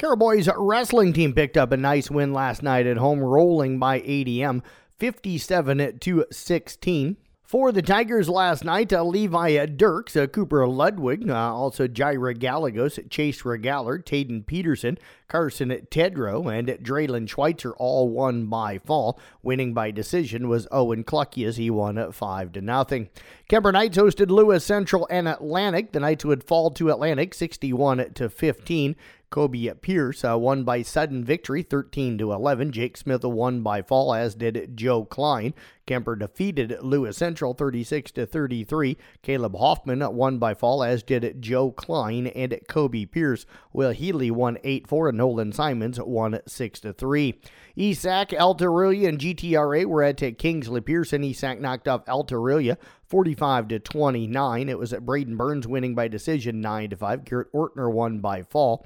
Carroll Boys wrestling team picked up a nice win last night at home, rolling by ADM 57 to 16. For the Tigers last night, uh, Levi Dirks, uh, Cooper Ludwig, uh, also Jaira Gallegos, Chase Regaller, Taden Peterson, Carson Tedrow, and Draylen Schweitzer all won by fall. Winning by decision was Owen Clucky as he won at 5 to nothing. Kuemper Knights hosted Lewis Central and Atlantic. The Knights would fall to Atlantic 61 to 15. Kobe Pierce uh, won by sudden victory, 13 to 11. Jake Smith won by fall, as did Joe Klein. Kuemper defeated Lewis Central 36 to 33. Caleb Hoffman won by fall, as did Joe Klein and Kobe Pierce. Will Healy won 8 4, and Nolan Simons won 6 to 3. ESAC, Alta Aurelia, and GTRA were at Kingsley Pierson. ESAC knocked off Alta Aurelia 45 to 29. It was at Braden Burns winning by decision 9 to 5. Garrett Ortner won by fall.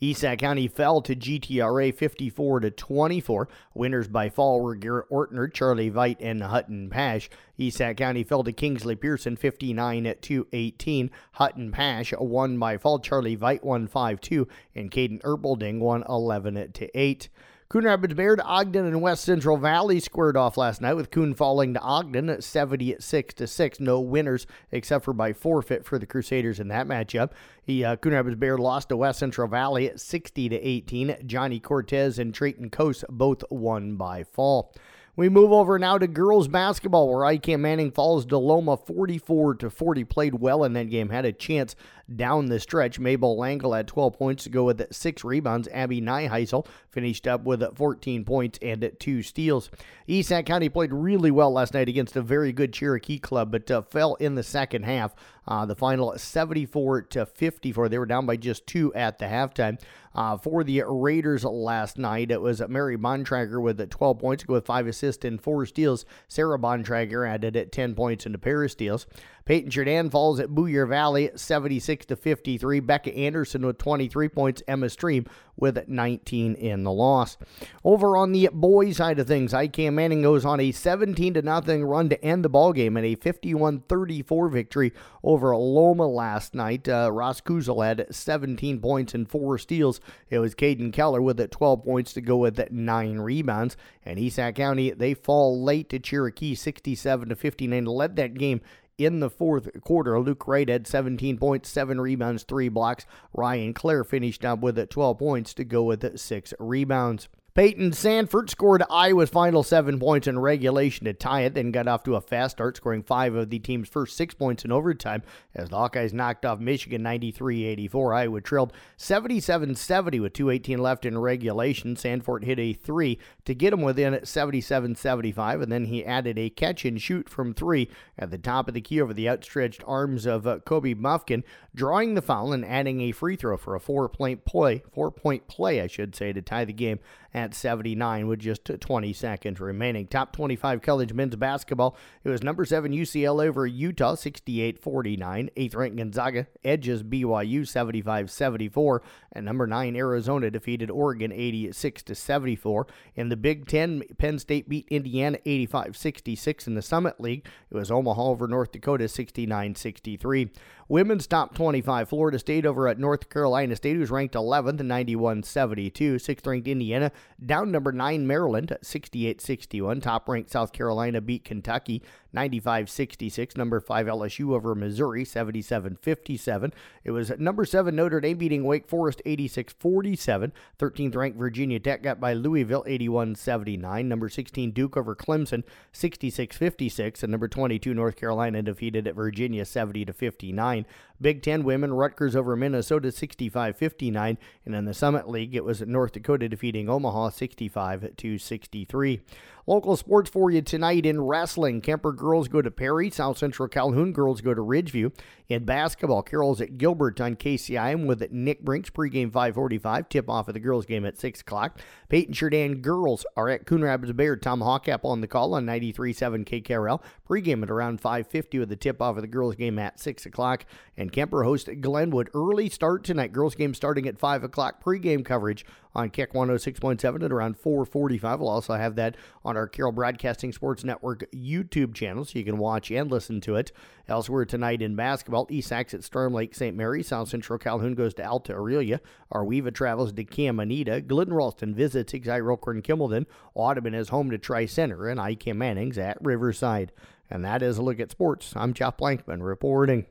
East Sac County fell to GTRA 54 to 24. Winners by fall were Garrett Ortner, Charlie Veit, and Hutton Pash. East Sac County fell to Kingsley Pierson 59 to 18. Hutton Pash won by fall. Charlie Veit won 5 2, and Caden Erpelding won 11 to 8. Coon Rapids Bayard, Ogden, and West Central Valley squared off last night with Coon falling to Ogden at 76 to 6. No winners except for by forfeit for the Crusaders in that matchup. The uh, Coon Rapids Bayard lost to West Central Valley at 60 to 18. Johnny Cortez and Trayton Coast both won by fall. We move over now to girls basketball, where IKM-Manning falls to Loma 44 to 40. Played well in that game, had a chance down the stretch. Mabel Langle had 12 points to go with six rebounds. Abby Nyheisel finished up with 14 points and two steals. East Sac County played really well last night against a very good Cherokee club, but uh, fell in the second half. Uh, the final 74 to 54. They were down by just two at the halftime. Uh, for the Raiders last night, it was Mary Bontrager with 12 points, to go with five assists and four steals. Sarah Bontrager added at 10 points and a pair of steals. Paton-Churdan falls at Boyer Valley 76 to 53. Becca Anderson with 23 points. Emma Stream with 19 in the loss. Over on the boys side of things, IKM-Manning goes on a 17 to nothing run to end the ball game and a 51-34 victory over Loma last night. Uh, Ross Kuzel had 17 points and four steals. It was Caden Keller with 12 points to go with nine rebounds. And East Sac County they fall late to Cherokee 67 to 59 to let that game in the fourth quarter. Luke Wright had 17 points, 7 rebounds, 3 blocks. Ryan Clare finished up with 12 points to go with 6 rebounds. Payton Sandfort scored Iowa's final seven points in regulation to tie it, then got off to a fast start, scoring five of the team's first six points in overtime as the Hawkeyes knocked off Michigan 93 84. Iowa trailed 77 70 with 2.18 left in regulation. Sandfort hit a three to get him within 77 75, and then he added a catch and shoot from three at the top of the key over the outstretched arms of uh, Kobe Bufkin, drawing the foul and adding a free throw for a four point play, four point play, I should say, to tie the game at 79 with just 20 seconds remaining. Top 25 college men's basketball. It was number 7 UCLA over Utah 68 49. 8th ranked Gonzaga edges BYU 75 74. And number 9 Arizona defeated Oregon 86 74. In the Big Ten, Penn State beat Indiana 85 66. In the Summit League, it was Omaha over North Dakota 69 63. Women's top 25. Florida State over at North Carolina State, who's ranked 11th, 91 72. Sixth ranked Indiana down number 9 Maryland, 68 61. Top ranked South Carolina beat Kentucky 95 66. Number 5 LSU over Missouri, 77 57. It was number 7 Notre Dame beating Wake Forest 86 47. 13th ranked Virginia Tech got by Louisville 81 79. Number 16 Duke over Clemson 66 56. And number 22 North Carolina defeated at Virginia 70 59. Big Ten women, Rutgers over Minnesota 65 59. And in the Summit League, it was North Dakota defeating Omaha 65 63. Local sports for you tonight in wrestling. Kuemper girls go to Perry. South Central Calhoun girls go to Ridgeview. In basketball, Carroll's at Gilbert on KCIM with Nick Brinks. Pregame 545. Tip off of the girls game at 6 o'clock. Paton-Churdan girls are at Coon Rapids Bayard. Tom Hawkap on the call on 93.7 KKRL. Pregame at around 550 with the tip off of the girls game at 6 o'clock. And Kuemper host Glenwood. Early start tonight. Girls game starting at 5 o'clock. Pregame coverage on Kick 106.7 at around 445. We'll also have that on our Carroll Broadcasting Sports Network YouTube channel so you can watch and listen to it. Elsewhere tonight in basketball, East Sac at Storm Lake St. Mary, South Central Calhoun goes to Alta Aurelia, AR-WE-VA travels to Caminita, Glidden Ralston visits Exide Kimballton, Audubon is home to Tri Center, and IKM-Manning's at Riverside. And that is a look at sports. I'm Jeff Blankman reporting.